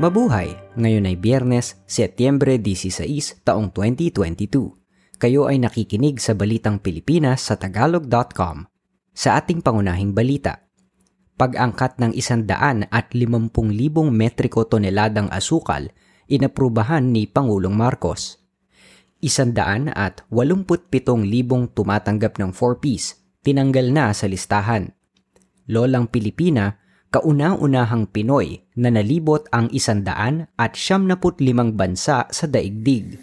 Mabuhay! Ngayon ay Biyernes, Setyembre 16, taong 2022. Kayo ay nakikinig sa Balitang Pilipinas sa Tagalog.com. Sa ating pangunahing balita, pag-angkat ng isandaan at 50,000 metriko toneladang asukal, inaprubahan ni Pangulong Marcos. Isandaan at 87,000 tumatanggap ng 4-piece, tinanggal na sa listahan. Lolang Pilipina, kauna-unahang Pinoy na nalibot ang isandaan at siyam limang bansa sa daigdig.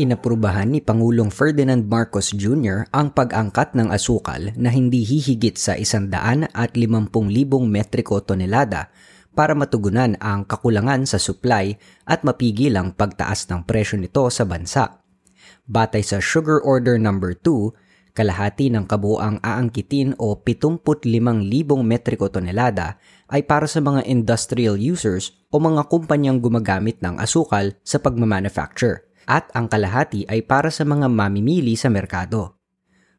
Inaprubahan ni Pangulong Ferdinand Marcos Jr. ang pag-angkat ng asukal na hindi hihigit sa isandaan at limampung libong metriko tonelada para matugunan ang kakulangan sa supply at mapigil ang pagtaas ng presyo nito sa bansa. Batay sa Sugar Order No. 2, Kalahati ng kabuang aangkitin o 75,000 metriko tonelada ay para sa mga industrial users o mga kumpanyang gumagamit ng asukal sa pagmamanufacture at ang kalahati ay para sa mga mamimili sa merkado.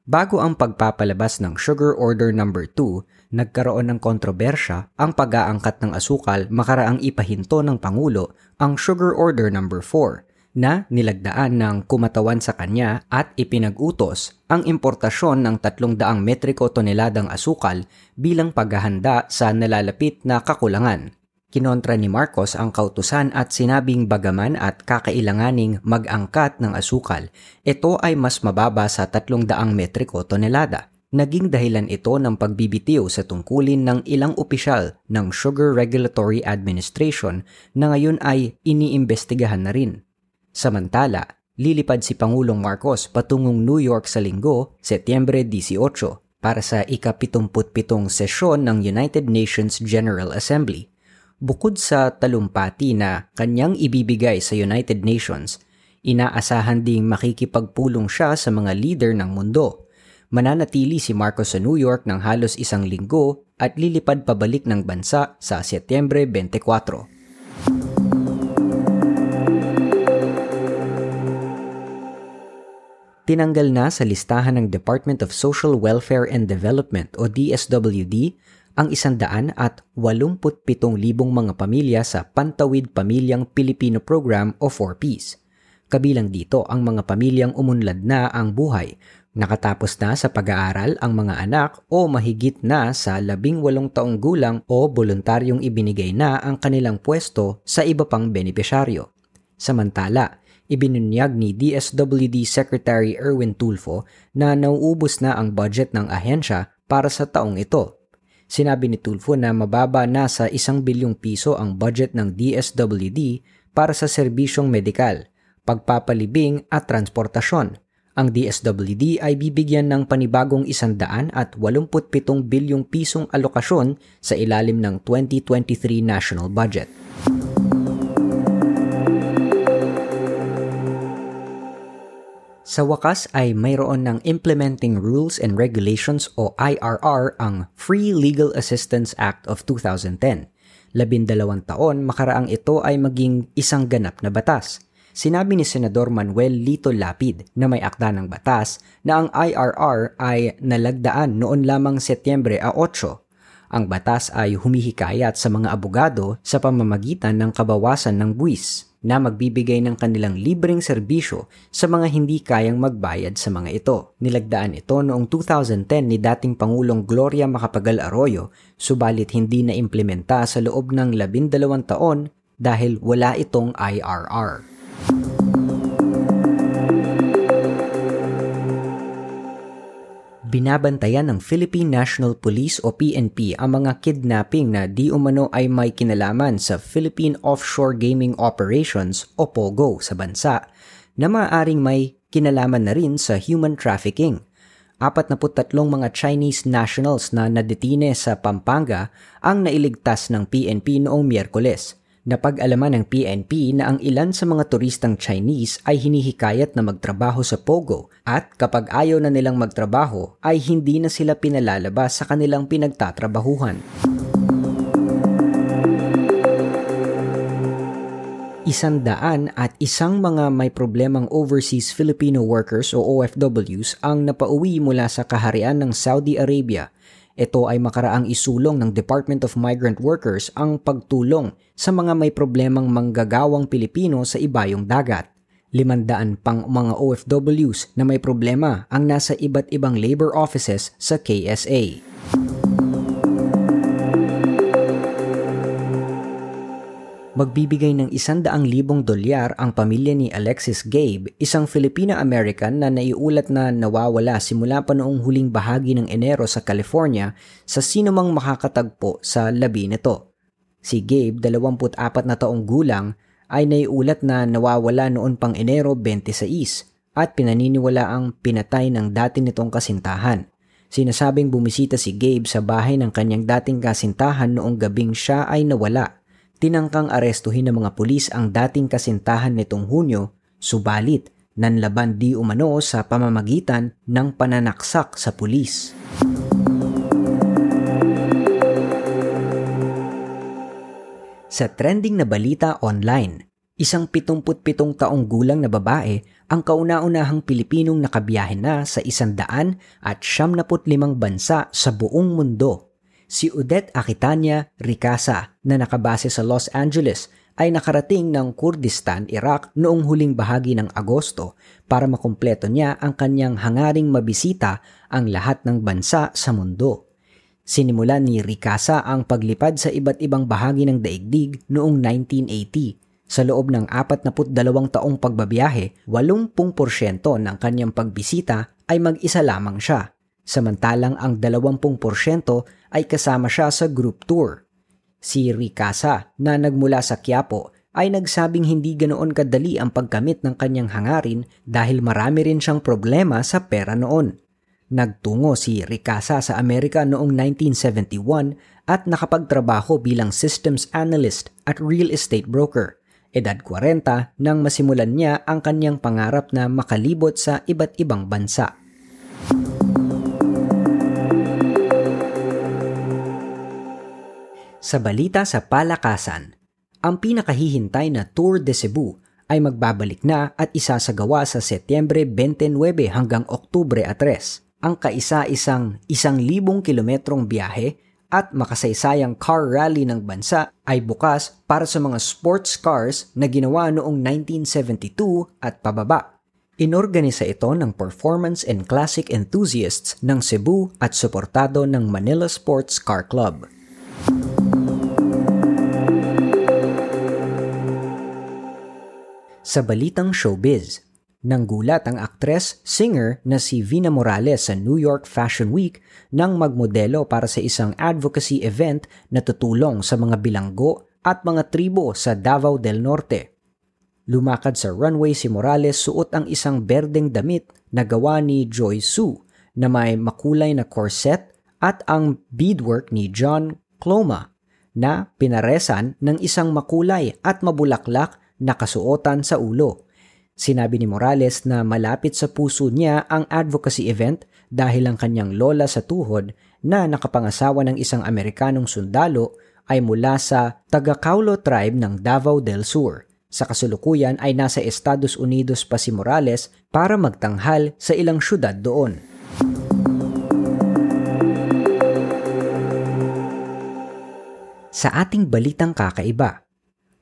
Bago ang pagpapalabas ng Sugar Order No. 2, nagkaroon ng kontrobersya ang pag-aangkat ng asukal makaraang ipahinto ng Pangulo ang Sugar Order No. 4 na nilagdaan ng kumatawan sa kanya at ipinag-utos ang importasyon ng 300 metriko toneladang asukal bilang paghahanda sa nalalapit na kakulangan. Kinontra ni Marcos ang kautusan at sinabing bagaman at kakailanganing mag-angkat ng asukal, ito ay mas mababa sa 300 metriko tonelada. Naging dahilan ito ng pagbibitiw sa tungkulin ng ilang opisyal ng Sugar Regulatory Administration na ngayon ay iniimbestigahan na rin. Samantala, lilipad si Pangulong Marcos patungong New York sa linggo, Setyembre 18, para sa ika-77 sesyon ng United Nations General Assembly. Bukod sa talumpati na kanyang ibibigay sa United Nations, inaasahan ding makikipagpulong siya sa mga leader ng mundo. Mananatili si Marcos sa New York ng halos isang linggo at lilipad pabalik ng bansa sa Setyembre 24. Tinanggal na sa listahan ng Department of Social Welfare and Development o DSWD ang isandaan at 87,000 mga pamilya sa Pantawid Pamilyang Pilipino Program o 4Ps. Kabilang dito ang mga pamilyang umunlad na ang buhay, nakatapos na sa pag-aaral ang mga anak o mahigit na sa 18 taong gulang o voluntaryong ibinigay na ang kanilang pwesto sa iba pang benepisyaryo. Samantala, ibinunyag ni DSWD Secretary Erwin Tulfo na nauubos na ang budget ng ahensya para sa taong ito. Sinabi ni Tulfo na mababa na sa isang bilyong piso ang budget ng DSWD para sa serbisyong medikal, pagpapalibing at transportasyon. Ang DSWD ay bibigyan ng panibagong isandaan at 87 bilyong pisong alokasyon sa ilalim ng 2023 national budget. Sa wakas ay mayroon ng Implementing Rules and Regulations o IRR ang Free Legal Assistance Act of 2010. Labindalawang taon makaraang ito ay maging isang ganap na batas. Sinabi ni Senador Manuel Lito Lapid na may akda ng batas na ang IRR ay nalagdaan noon lamang Setyembre 8 ang batas ay humihikayat sa mga abogado sa pamamagitan ng kabawasan ng buwis na magbibigay ng kanilang libreng serbisyo sa mga hindi kayang magbayad sa mga ito. Nilagdaan ito noong 2010 ni dating Pangulong Gloria Macapagal Arroyo, subalit hindi na implementa sa loob ng labindalawang taon dahil wala itong IRR. Binabantayan ng Philippine National Police o PNP ang mga kidnapping na di umano ay may kinalaman sa Philippine Offshore Gaming Operations o POGO sa bansa na maaaring may kinalaman na rin sa human trafficking. 43 mga Chinese nationals na nadetine sa Pampanga ang nailigtas ng PNP noong Miyerkules – Napag-alaman ng PNP na ang ilan sa mga turistang Chinese ay hinihikayat na magtrabaho sa Pogo at kapag ayaw na nilang magtrabaho ay hindi na sila pinalalabas sa kanilang pinagtatrabahuhan. Isandaan at isang mga may problemang overseas Filipino workers o OFWs ang napauwi mula sa kaharian ng Saudi Arabia Ito ay makaraang isulong ng Department of Migrant Workers ang pagtulong sa mga may problemang manggagawang Pilipino sa ibayong dagat. Limandaan pang mga OFWs na may problema ang nasa iba't ibang labor offices sa KSA. Magbibigay ng isandaang libong dolyar ang pamilya ni Alexis Gabe, isang Filipina-American na naiulat na nawawala simula pa noong huling bahagi ng Enero sa California sa sinumang makakatagpo sa labi nito. Si Gabe, 24 na taong gulang, ay naiulat na nawawala noon pang Enero 26 at pinaniniwala ang pinatay ng dati nitong kasintahan. Sinasabing bumisita si Gabe sa bahay ng kanyang dating kasintahan noong gabing siya ay nawala tinangkang arestuhin ng mga pulis ang dating kasintahan nitong Hunyo, subalit nanlaban di umano sa pamamagitan ng pananaksak sa pulis. Sa trending na balita online, isang 77 taong gulang na babae ang kauna-unahang Pilipinong nakabiyahe na sa isandaan at 75 bansa sa buong mundo si Odette Akitania Ricasa na nakabase sa Los Angeles ay nakarating ng Kurdistan, Iraq noong huling bahagi ng Agosto para makumpleto niya ang kanyang hangaring mabisita ang lahat ng bansa sa mundo. Sinimulan ni Ricasa ang paglipad sa iba't ibang bahagi ng daigdig noong 1980. Sa loob ng 42 taong pagbabiyahe, 80% ng kanyang pagbisita ay mag-isa lamang siya samantalang ang 20% ay kasama siya sa group tour. Si Ricasa na nagmula sa Quiapo ay nagsabing hindi ganoon kadali ang pagkamit ng kanyang hangarin dahil marami rin siyang problema sa pera noon. Nagtungo si Ricasa sa Amerika noong 1971 at nakapagtrabaho bilang systems analyst at real estate broker. Edad 40 nang masimulan niya ang kanyang pangarap na makalibot sa iba't ibang bansa. Sa balita sa palakasan, ang pinakahihintay na Tour de Cebu ay magbabalik na at isasagawa sa Setyembre 29 hanggang Oktubre 3. Ang kaisa-isang isang libong kilometrong biyahe at makasaysayang car rally ng bansa ay bukas para sa mga sports cars na ginawa noong 1972 at pababa. Inorganisa ito ng performance and classic enthusiasts ng Cebu at suportado ng Manila Sports Car Club. Sa balitang showbiz, nanggulat ang aktres, singer na si Vina Morales sa New York Fashion Week nang magmodelo para sa isang advocacy event na tutulong sa mga bilanggo at mga tribo sa Davao del Norte. Lumakad sa runway si Morales suot ang isang berdeng damit na gawa ni Joy Su na may makulay na corset at ang beadwork ni John Cloma na pinaresan ng isang makulay at mabulaklak nakasuotan sa ulo. Sinabi ni Morales na malapit sa puso niya ang advocacy event dahil ang kanyang lola sa tuhod na nakapangasawa ng isang Amerikanong sundalo ay mula sa Tagacaulo tribe ng Davao del Sur. Sa kasulukuyan ay nasa Estados Unidos pa si Morales para magtanghal sa ilang syudad doon. Sa ating balitang kakaiba,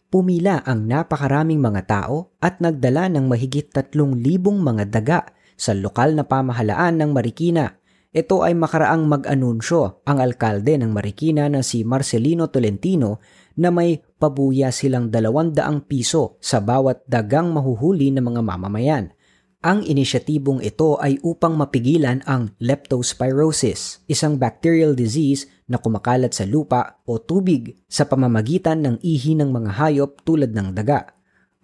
pumila ang napakaraming mga tao at nagdala ng mahigit 3,000 mga daga sa lokal na pamahalaan ng Marikina. Ito ay makaraang mag-anunsyo ang alkalde ng Marikina na si Marcelino Tolentino na may pabuya silang 200 piso sa bawat dagang mahuhuli ng mga mamamayan. Ang inisyatibong ito ay upang mapigilan ang leptospirosis, isang bacterial disease na kumakalat sa lupa o tubig sa pamamagitan ng ihi ng mga hayop tulad ng daga.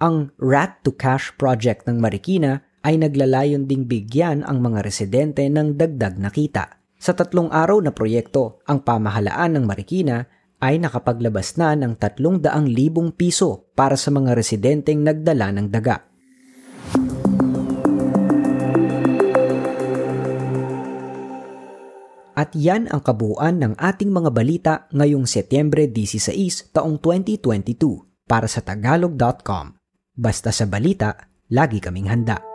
Ang Rat to Cash project ng Marikina ay naglalayon ding bigyan ang mga residente ng dagdag na kita. Sa tatlong araw na proyekto, ang pamahalaan ng Marikina ay nakapaglabas na ng 300,000 piso para sa mga residenteng nagdala ng daga. At yan ang kabuuan ng ating mga balita ngayong Setyembre 16 taong 2022 para sa tagalog.com. Basta sa balita, lagi kaming handa.